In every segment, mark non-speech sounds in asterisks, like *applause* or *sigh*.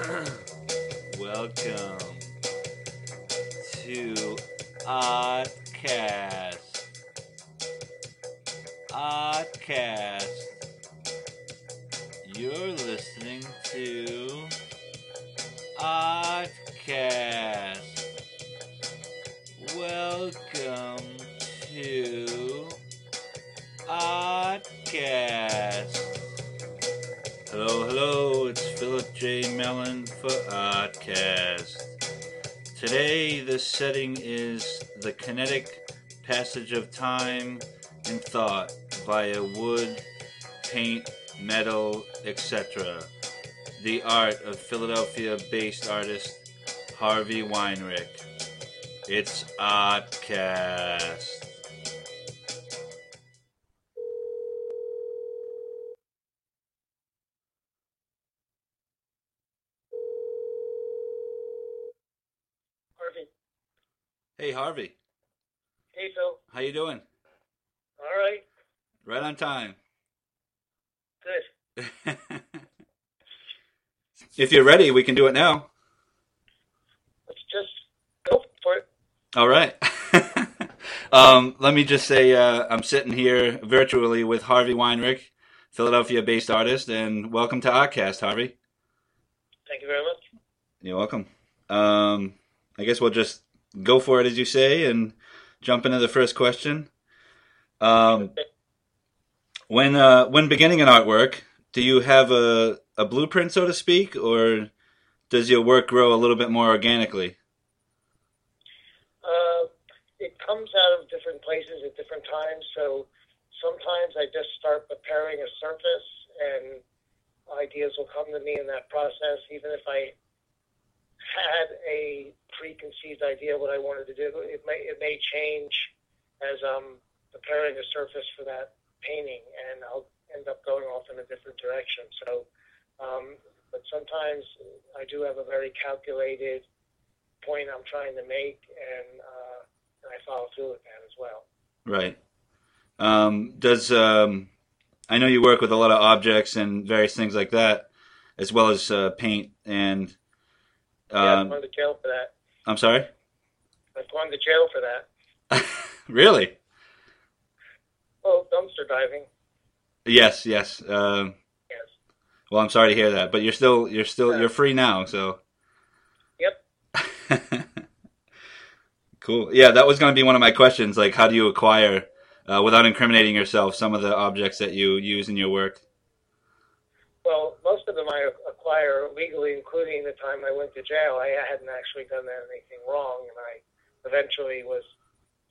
*clears throat* Welcome to Oddcast. Oddcast. You're listening to Oddcast. Welcome to Oddcast. Hello, hello, J. Mellon for Oddcast. Today, the setting is the kinetic passage of time and thought via wood, paint, metal, etc. The art of Philadelphia based artist Harvey Weinreich. It's Oddcast. Hey Harvey, Hey, Phil. how you doing? All right. Right on time. Good. *laughs* if you're ready, we can do it now. Let's just go for it. All right. *laughs* um, let me just say uh, I'm sitting here virtually with Harvey Weinreich, Philadelphia based artist, and welcome to Oddcast, Harvey. Thank you very much. You're welcome. Um, I guess we'll just go for it as you say and jump into the first question. Um, when uh, when beginning an artwork, do you have a, a blueprint, so to speak, or does your work grow a little bit more organically? Uh, it comes out of different places at different times. So sometimes I just start preparing a surface, and ideas will come to me in that process, even if I had a preconceived idea what I wanted to do. It may it may change as I'm preparing a surface for that painting, and I'll end up going off in a different direction. So, um, but sometimes I do have a very calculated point I'm trying to make, and, uh, and I follow through with that as well. Right. Um, does um, I know you work with a lot of objects and various things like that, as well as uh, paint and. Yeah, Um, gone to jail for that. I'm sorry. I've gone to jail for that. *laughs* really? Oh, dumpster diving. Yes. Yes. Um, Yes. well, I'm sorry to hear that, but you're still you're still Yeah. you're free now. So. Yep. *laughs* cool. Yeah, that was going to be one of my questions. Like, how do you acquire, uh, without incriminating yourself, some of the objects that you use in your work? Well, most of them I acquire legally, including the time I went to jail. I hadn't actually done anything wrong, and I eventually was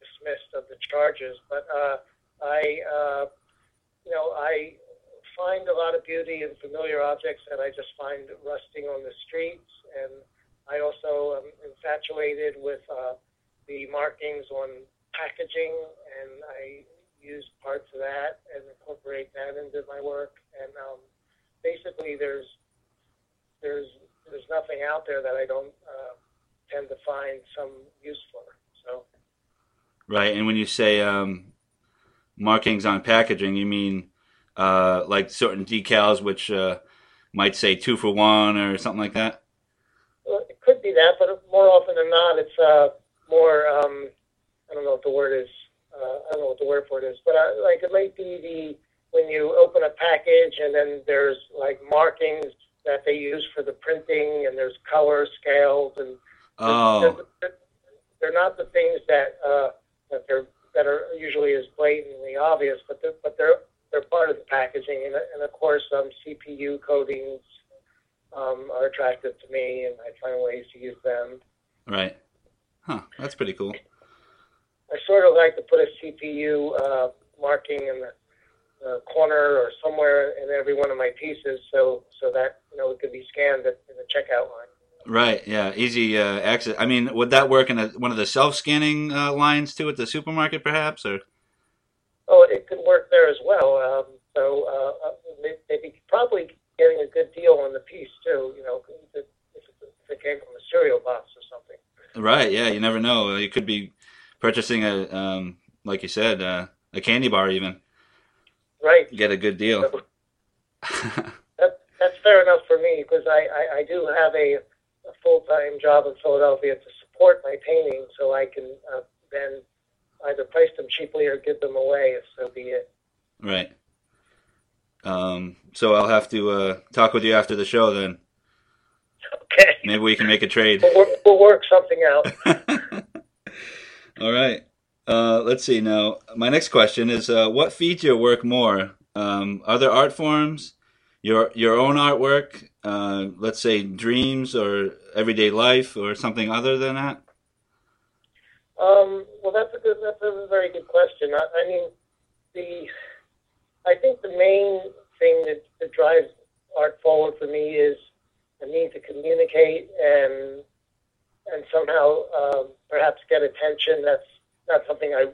dismissed of the charges. But uh, I, uh, you know, I find a lot of beauty in familiar objects that I just find rusting on the streets, and I also am infatuated with uh, the markings on packaging, and I use parts of that and incorporate that into my work. And um, basically, there's there's there's nothing out there that I don't uh, tend to find some use for. So Right. And when you say um, markings on packaging, you mean uh, like certain decals, which uh, might say two for one or something like that? well, it could be that, but more often than not, it's uh, more um, I don't know what the word is. Uh, I don't know what the word for it is, but uh, like it might be the when you open a package and then there's like markings that they use for the printing and there's color scales and Oh, they're, they're not the things that uh, that they're that are usually as blatantly obvious, but they're, but they're they're part of the packaging, and, and of course, um, CPU coatings um, are attractive to me, and I find ways to use them. right. Huh. That's pretty cool. I sort of like to put a CPU uh, marking in the, corner or somewhere in every one of my pieces, so so that you know it could be scanned at, in the checkout line. Right. Yeah. Easy uh, access. I mean, would that work in a, one of the self-scanning uh, lines too at the supermarket, perhaps? Or Oh, it could work there as well. Um, so uh, uh, they- they'd be probably getting a good deal on the piece too. You know, if it, if it, if it came from a cereal box or something. right. Yeah. You never know. You could be purchasing a, um, like you said, uh, a candy bar even. Right. Get a good deal. That, that's fair enough for me because I, I, I do have a, a full time job in Philadelphia to support my painting, so I can uh, then either price them cheaply or give them away if so be it. Right. Um, so I'll have to uh, talk with you after the show then. Okay. Maybe we can make a trade. We'll, work- we'll work something out. *laughs* All right. Uh, let's see now. My next question is: uh, What feeds your work more? Um, other art forms, your your own artwork, uh, let's say dreams or everyday life, or something other than that. Um, well, that's a good. That's a very good question. I, I mean, the I think the main thing that, that drives art forward for me is the need to communicate and and somehow um, perhaps get attention. That's not something I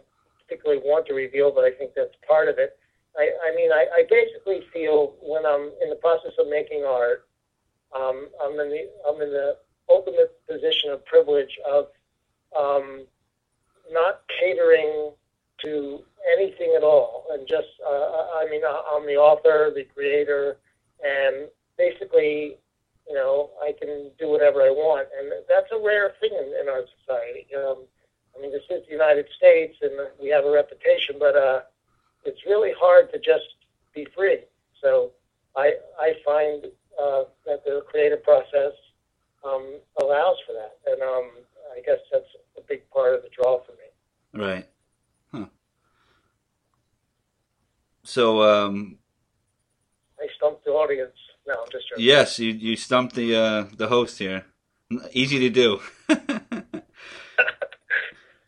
particularly want to reveal, but I think that's part of it. I, I mean, I, I basically feel when I'm in the process of making art, um, I'm in the I'm in the ultimate position of privilege of um, not catering to anything at all, and just uh, I mean, I'm the author, the creator, and basically, you know, I can do whatever I want, and that's a rare thing in, in our society. Um, I mean, this is the United States, and we have a reputation, but uh, it's really hard to just be free. So I I find uh, that the creative process um, allows for that, and um, I guess that's a big part of the draw for me. Right. Huh. So, um, I stumped the audience. No, I'm just joking. yes, you you stumped the uh, the host here. Easy to do. *laughs*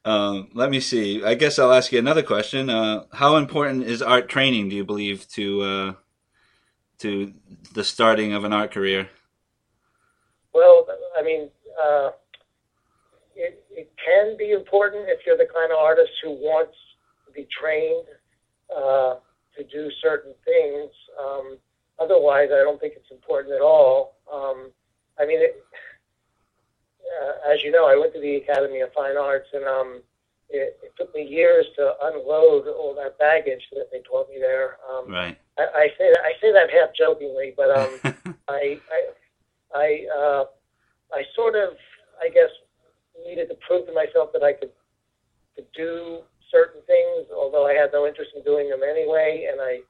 um, let me see. I guess I'll ask you another question. Uh, how important is art training? Do you believe to uh, to the starting of an art career? Well, I mean, uh, it, it can be important if you're the kind of artist who wants to be trained uh, to do certain things. Um, otherwise, I don't think it's important at all. Um, I mean, it, uh, as you know, I went to the Academy of Fine Arts, and um, it, it took me years to unload all that baggage that they taught me there. Um, Right. I, I say that, I say that half jokingly, but um, *laughs* I I I, uh, I sort of I guess needed to prove to myself that I could could do certain things, although I had no interest in doing them anyway. And I,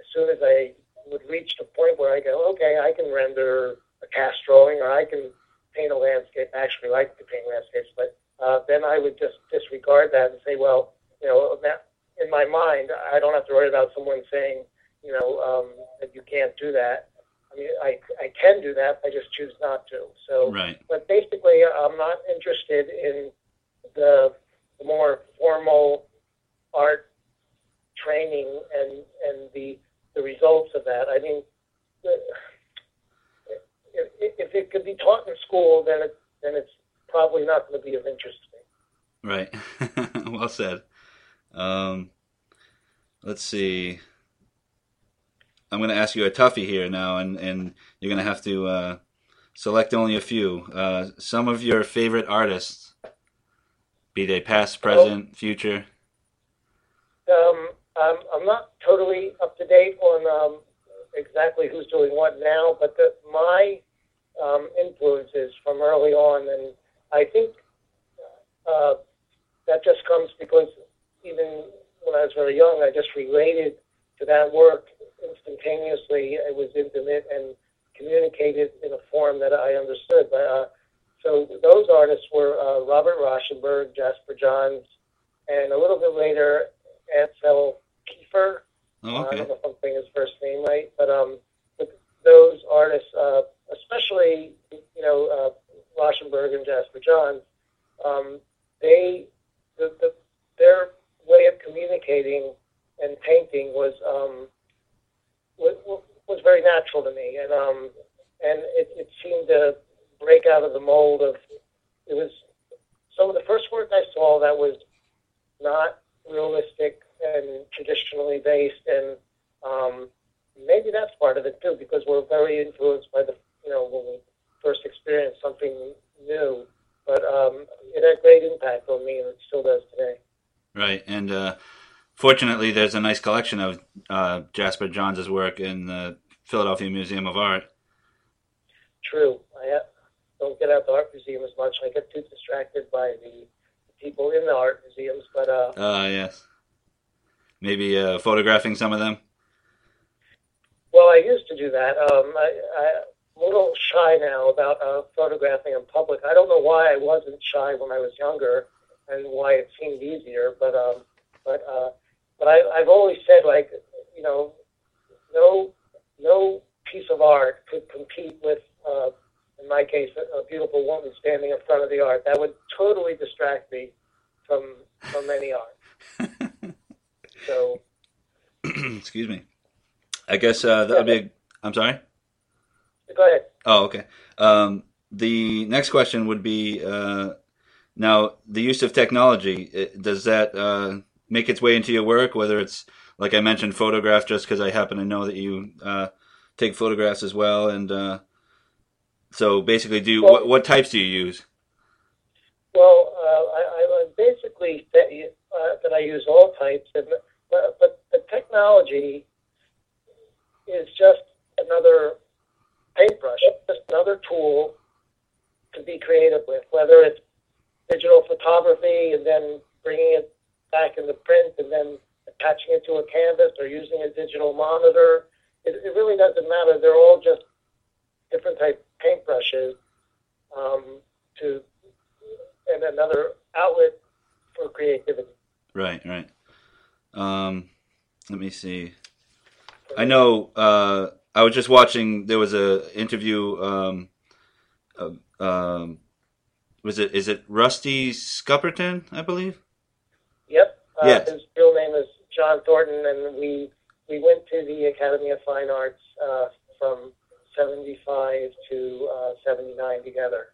as soon as I would reach the point where I go, okay, I can render a cast drawing, or I can paint a landscape. I actually like to paint landscapes, but uh, then I would just disregard that and say, well, you know, that, in my mind, I don't have to worry about someone saying, you know, um, that you can't do that. I mean, I, I can do that. I just choose not to. So, right. but basically, I'm not interested in the, the more formal art training and and the the results of that. I mean, the, if, if it could be taught in school, then it then it's probably not going to be of interest to me. Right. *laughs* well said. Um, let's see. I'm going to ask you a toughie here now, and, and you're going to have to uh, select only a few. Uh, some of your favorite artists, be they past, present, future. Um, I'm, I'm not totally up to date on um, exactly who's doing what now, but the, my um, influences from early on, and I think uh, that just comes because even when I was very young, I just related to that work instantaneously. It was intimate and communicated in a form that I understood. But, uh, so those artists were uh, Robert Rauschenberg, Jasper Johns, and a little bit later, Ansel Kiefer. Oh, Uh, I don't know if I'm saying his first name right, but um, but those artists, uh, especially you know uh, Rauschenberg and Jasper Johns, um, they the, the, their way of communicating and painting was um, was, was very natural to me, and um, and it, it seemed to break out of the mold of it was some of the first work I saw that was not realistic and traditionally based, and um, maybe that's part of it too, because we're very influenced by the you know when we first experience something new. But um, it had great impact on me, and it still does today. Right. And uh, fortunately, there's a nice collection of uh, Jasper Johns' work in the Philadelphia Museum of Art. true. I don't get out to art museum as much. I get too distracted by the people in the art museums. But uh, Uh, yes. Maybe uh, photographing some of them. well, I used to do that. Um, I, I, I'm a little shy now about uh, photographing in public. I don't know why I wasn't shy when I was younger, and why it seemed easier. But um, but uh, but I, I've always said like you know, no no piece of art could compete with. Uh, in my case, a, a beautiful woman standing in front of the art. That would totally distract me from from any art. *laughs* So *clears throat* Excuse me. I guess uh, that would be. A, I'm sorry. Go ahead. Oh, okay. Um, the next question would be uh, now the use of technology. it- Does that uh, make its way into your work? Whether it's like I mentioned, photograph, just because I happen to know that you uh, take photographs as well, and uh, so basically, do Well- what, what types do you use? Well, uh, I, I basically that, uh, that I use all types, and but, but the technology is just another paintbrush, just another tool to be creative with. Whether it's digital photography and then bringing it back into print and then attaching it to a canvas or using a digital monitor, it, it really doesn't matter. They're all just different type paintbrushes um, to and another outlet for creativity. Right, right. Um, let me see. I know. Uh, I was just watching. There was a interview. Um, uh, um, was it? Is it Rusty Scupperton? I believe. Yep. Uh, Yes. His real name is John Thornton, and we we went to the Academy of Fine Arts uh, from '75 to uh, '79 together.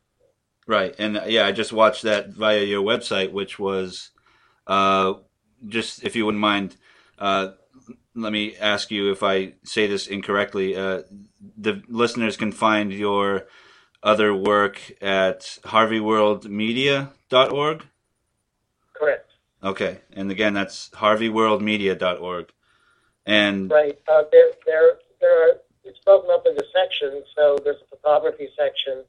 Right, and uh, yeah, I just watched that via your website, which was, uh, just if you wouldn't mind, uh, let me ask you if I say this incorrectly. Uh, the listeners can find your other work at harveyworldmedia.org. Correct. Okay, and again, that's harveyworldmedia.org. And Right. Uh, there, there, there are. It's broken up into sections. So there's a photography section,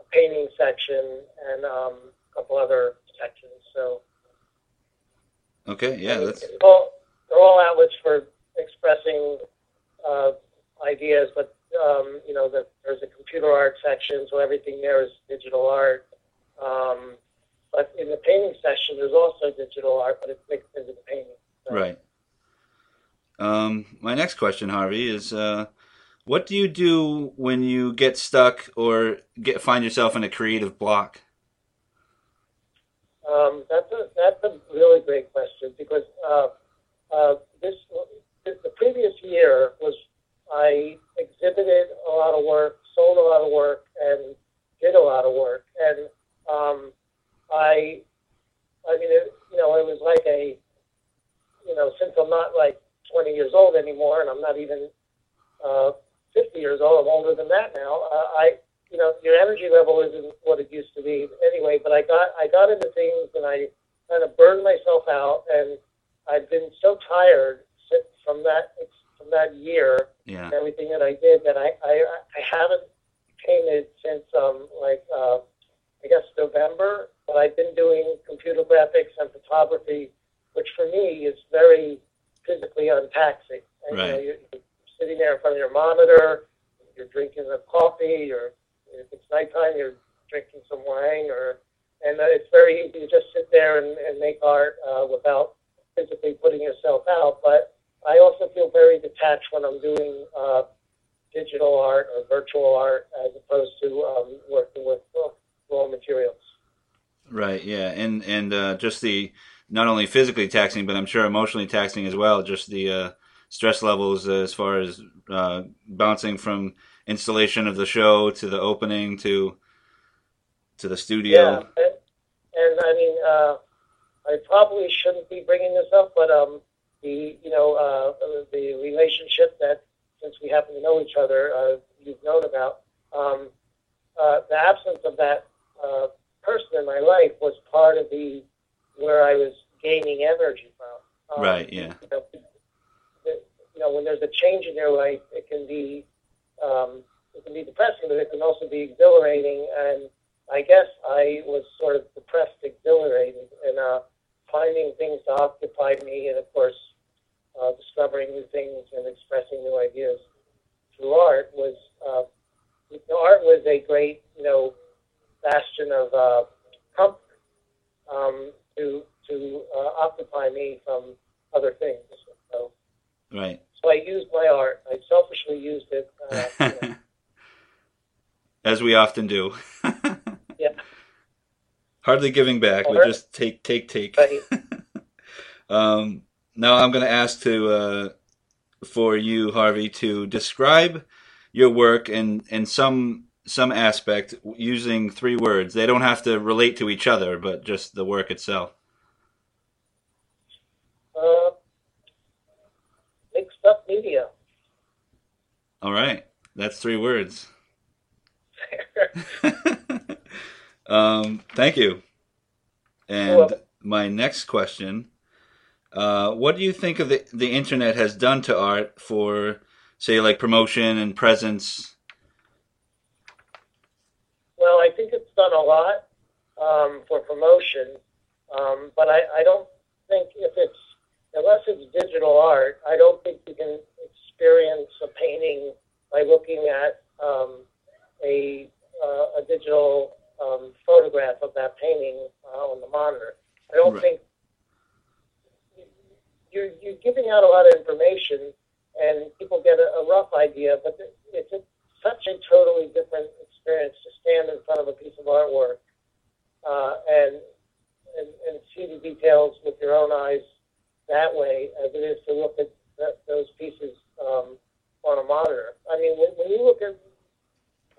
a painting section, and um, a couple other sections. So okay, yeah, that's all, they're all outlets for expressing uh, ideas, but um, you know, the, there's a computer art section, so everything there is digital art. Um, but in the painting section, there's also digital art, but it's mixed into the painting. So, Right. Um, my next question, Harvey, is uh, what do you do when you get stuck or get find yourself in a creative block? Um, that's a that's a really great question because uh, uh, this the previous year was I exhibited a lot of work, sold a lot of work, and did a lot of work, and um, I I mean it, you know it was like a you know since I'm not like 20 years old anymore, and I'm not even uh, 50 years old. I'm older than that now. Uh, I you know, your energy level isn't what it used to be anyway. But I got I got into things and I kind of burned myself out, and I've been so tired from that from that year Yeah. and everything that I did that I I, I haven't painted since um like uh, I guess November. But I've been doing computer graphics and photography, which for me is very physically untaxing. And, You know, Right. you're, you're sitting there in front of your monitor, you're drinking a coffee, you're if it's nighttime, you're drinking some wine, or and uh, it's very easy to just sit there and, and make art uh, without physically putting yourself out. But I also feel very detached when I'm doing uh, digital art or virtual art as opposed to um, working with raw materials. Right. Yeah. And and uh, just the not only physically taxing, but I'm sure emotionally taxing as well. Just the uh, stress levels as far as uh, bouncing from installation of the show to the opening to to the studio. Yeah, and, and I mean, uh, I probably shouldn't be bringing this up, but um, the you know uh, the relationship that since we happen to know each other, uh, you've known about um, uh, the absence of that uh, person in my life was part of the where I was gaining energy from. Um, Right. Yeah. You know, the, you know, when there's a change in your life, it can be um, it can be depressing, but it can also be exhilarating. And I guess I was sort of depressed, exhilarated, and uh, finding things to occupy me, and of course, uh, discovering new things and expressing new ideas through art was. Uh, you know, art was a great, you know, bastion of uh, comfort um, to to uh, occupy me from other things. So, right. So I used my art. I selfishly used it. Uh, *laughs* you know. As we often do. *laughs* Hardly giving back, but just take, take, take. *laughs* Um, now I'm going to ask to uh, for you, Harvey, to describe your work in in some some aspect using three words. They don't have to relate to each other, but just the work itself. Uh, mixed up media. All right, that's three words. *laughs* *laughs* um, thank you. And my next question: uh, What do you think of the the internet has done to art for, say, like promotion and presence? Well, I think it's done a lot um, for promotion, um, but I, I don't think if it's unless it's digital art, I don't think you can experience a painting by looking at um, a uh, a digital um, photograph of that painting uh, on the monitor. I don't Right. think you're you're giving out a lot of information, and people get a, a rough idea, but it's a, such a totally different experience to stand in front of a piece of artwork uh, and, and and see the details with your own eyes that way as it is to look at that, those pieces um, on a monitor. I mean, when, when you look at,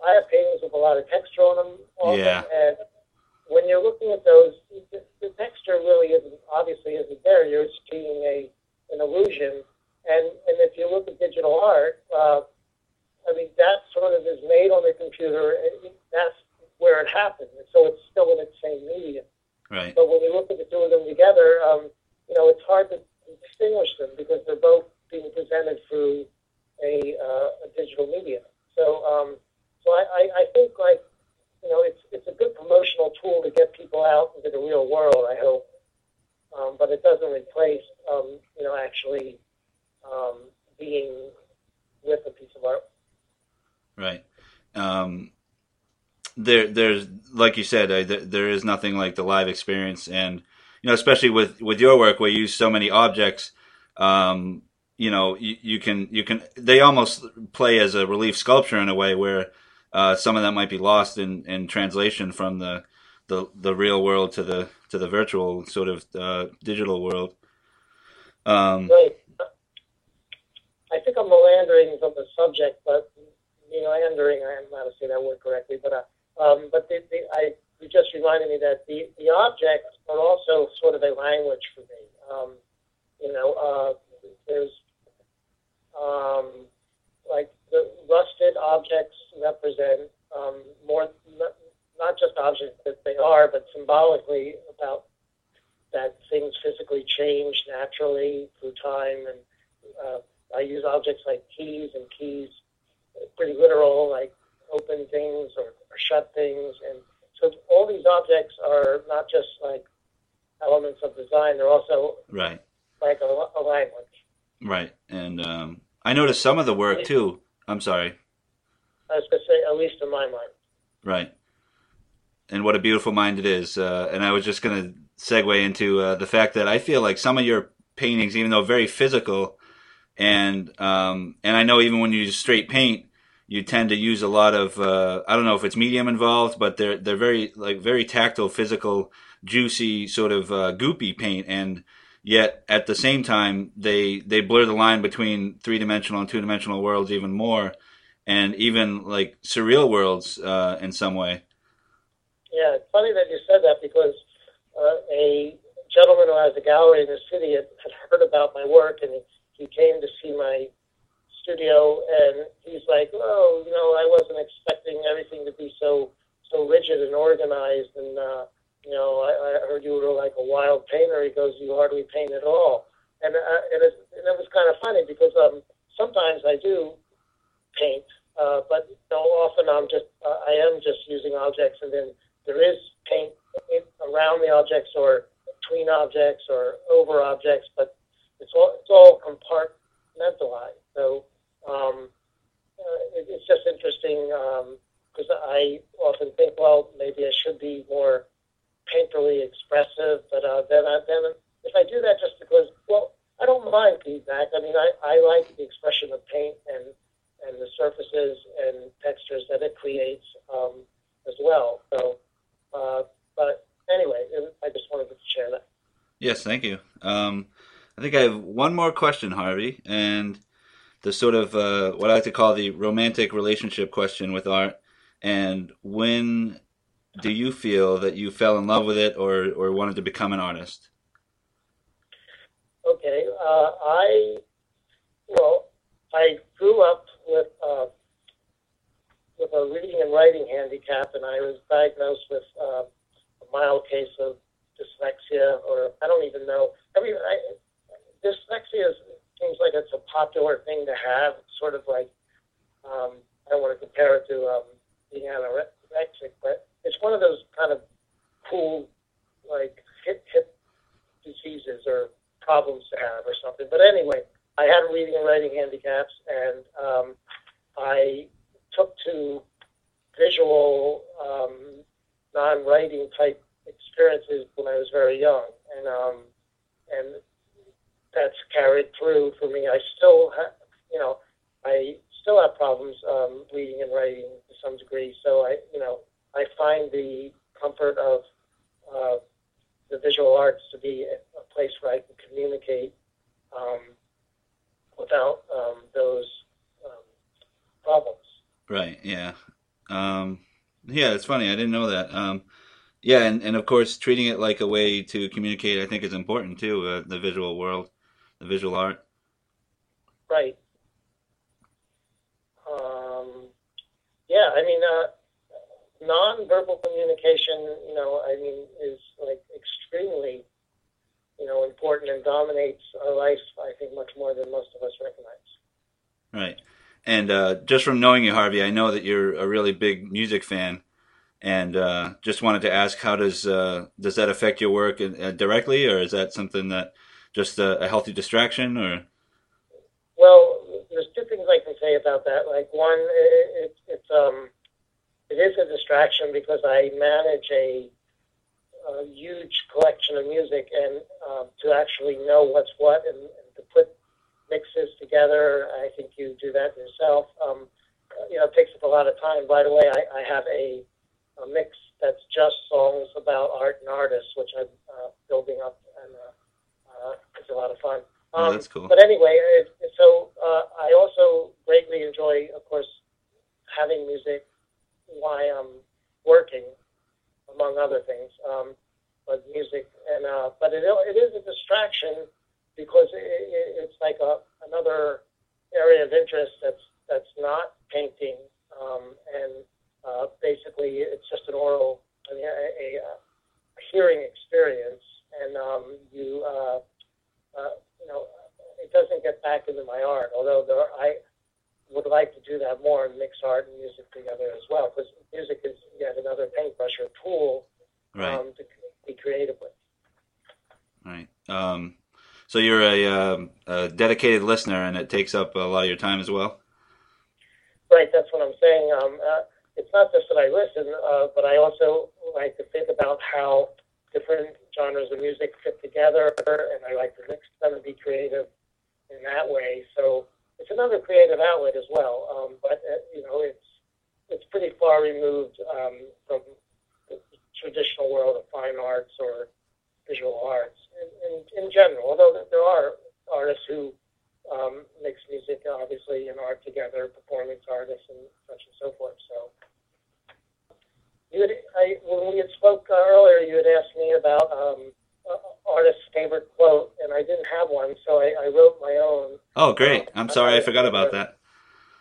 I have paintings with a lot of texture on them, often, Yeah. and when you're looking at those, the, the texture really isn't obviously isn't there. You're seeing a an illusion, and and if you look at digital art, uh, I mean that sort of is made on the computer, and it- that's where it happens. So it's still in its same medium. Right. But when you look at the two of them together, um, you know, it's hard to distinguish them because they're both being presented through a, uh, a digital media. So, um, so I, I, I think like, you know, it's it's a good promotional tool to get people out into the real world. I hope, um, but it doesn't replace, um, you know, actually um, being with a piece of art. Right. Um, there, there's like you said, uh, there, there is nothing like the live experience, and you know, especially with with your work where you use so many objects. Um, you know, you, you can you can they almost play as a relief sculpture in a way where uh, some of that might be lost in, in translation from the, the the real world to the to the virtual sort of uh, digital world. Um, Right. I think I'm meandering from the subject, but you know, meandering. I am not to say that word correctly, but uh, um, but the, the, I you just reminded me that the the objects are also sort of a language for me. Um, you know, uh, there's um, like the rusted objects represent um, more not, not just objects that they are, but symbolically about that things physically change naturally through time and uh, I use objects like keys and keys, pretty literal, like open things or shut things. And so all these objects are not just like elements of design, they're also right. like a, a language. Right. And um, I noticed some of the work too. I'm sorry. I was going to say, at least in my mind. Right. And what a beautiful mind it is. Uh, and I was just going to segue into uh, the fact that I feel like some of your paintings, even though very physical, and um, and I know even when you use straight paint, you tend to use a lot of uh, I don't know if it's medium involved, but they're they're very like very tactile, physical, juicy sort of uh, goopy paint, and yet at the same time they they blur the line between three dimensional and two dimensional worlds even more, and even like surreal worlds uh, in some way. Yeah, it's funny that you said that because uh, a gentleman who has a gallery in the city had, had heard about my work and he, he came to see my studio and he's like, oh, you know, I wasn't expecting everything to be so so rigid and organized and uh, you know, I, I heard you were like a wild painter. He goes, you hardly paint at all, and uh, and, it, and it was kind of funny because um, sometimes I do paint uh, but you know, often I'm just uh, I am just using objects, and then there is paint around the objects or between objects or over objects, but it's all it's all compartmentalized. So um, uh, it, it's just interesting because um, I often think, well, maybe I should be more painterly expressive, but uh, then I, then if I do that just because, well, I don't mind feedback. I mean, I, I like the expression of paint and and the surfaces and textures that it creates um, as well. So, uh, but anyway, I just wanted to share that. Yes, thank you. Um, I think I have one more question, Harvey, and the sort of uh, what I like to call the romantic relationship question with art. And when do you feel that you fell in love with it or, or wanted to become an artist? Okay, uh, I well, I grew up with uh, with a reading and writing handicap, and I was diagnosed with uh, a mild case of dyslexia, or I don't even know. I mean, I, dyslexia is, it's a popular thing to have. It's sort of like um, I don't want to compare it to um, being anorexic, but it's one of those kind of cool, like hip hip diseases or problems to have or something. But anyway, I had reading and writing handicaps, and um, I took to visual, um, non-writing type experiences when I was very young, and um, and that's carried through for me. I still have, you know, I still have problems um, reading and writing to some degree. So I, you know, I find the comfort of uh, the visual arts to be a, place where I can communicate um, without um, those um, problems. Right. Yeah. Um, yeah. It's funny. I didn't know that. Um, yeah, and, and of course, treating it like a way to communicate, I think, is important too. Uh, the visual world, the visual art. Right. Um, yeah, I mean, uh, non-verbal communication, you know, I mean, is like extremely, you know, important and dominates our life. I think much more than most of us recognize. Right, and uh, just from knowing you, Harvey, I know that you're a really big music fan, and uh, just wanted to ask, how does uh, does that affect your work uh, directly, or is that something that just a, a healthy distraction, or? Well, there's two things I can say about that. Like one, it, it, it's um it is a distraction because I manage a, a huge collection of music, and um, to actually know what's what and, and, to put mixes together, I think you do that yourself. Um, you know, it takes up a lot of time. By the way, I, I have a, a mix that's just songs about art and artists, which I'm uh, building up, and uh, it's a lot of fun. Um, oh, that's cool. But anyway, it, so uh, I also greatly enjoy, of course, having music why I'm working, among other things. Um, but music and uh, but it, it is a distraction because it, it, it's like a another area of interest that's that's not painting um, and uh, basically it's just an oral I mean, a, a, a hearing experience and um, you uh, uh, you know it doesn't get back into my art although there are, I would like to do that more and mix art and music together as well, because music is yet another paintbrush or tool right. um, to be creative with. Right. Um, so you're a, um, a, dedicated listener, and it takes up a lot of your time as well. Right. That's what I'm saying. Um, uh, it's not just that I listen, uh, but I also like to think about how different genres of music fit together, and I like to mix them and be creative in that way. So it's another creative outlet as well. Um, but uh, you know, it's it's pretty far removed um, from the traditional world of fine arts or visual arts in, in, in general. Although there are artists who um, mix music, obviously, and art together, performance artists and such and so forth. So. You had, I, when we had spoke uh, earlier, you had asked me about um, artist's favorite quote, and I didn't have one, so I, I wrote my own. Oh, great! I'm sorry, I forgot about that.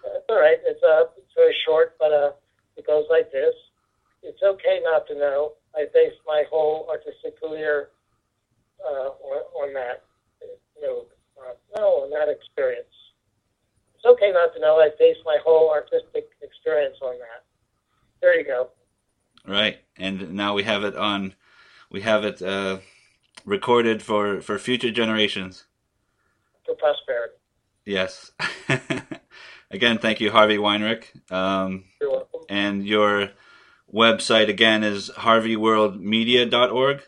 It's all right. It's uh, it's very short, but uh, it goes like this: It's okay not to know. I based my whole artistic career uh, on, on that. You know, uh, no, on that experience. it's okay not to know. I based my whole artistic experience on that. There you go. Right, and now we have it on. We have it uh, recorded for for future generations. For prosperity. Yes. *laughs* again, thank you, Harvey Weinreich. Um, You're welcome. and your website again is harveyworldmedia.org.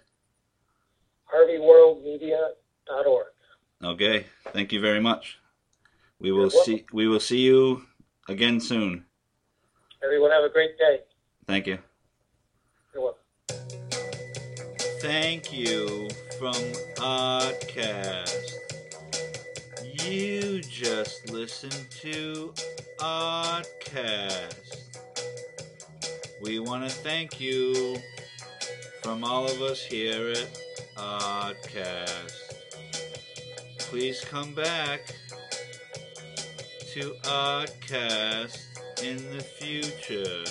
HarveyWorldMedia.org. Okay, thank you very much. We will see. We will see you again soon. Everyone have a great day. Thank you. You're welcome. Thank you from Oddcast. You just listened to Oddcast. We want to thank you from all of us here at Oddcast. Please come back to Oddcast in the future.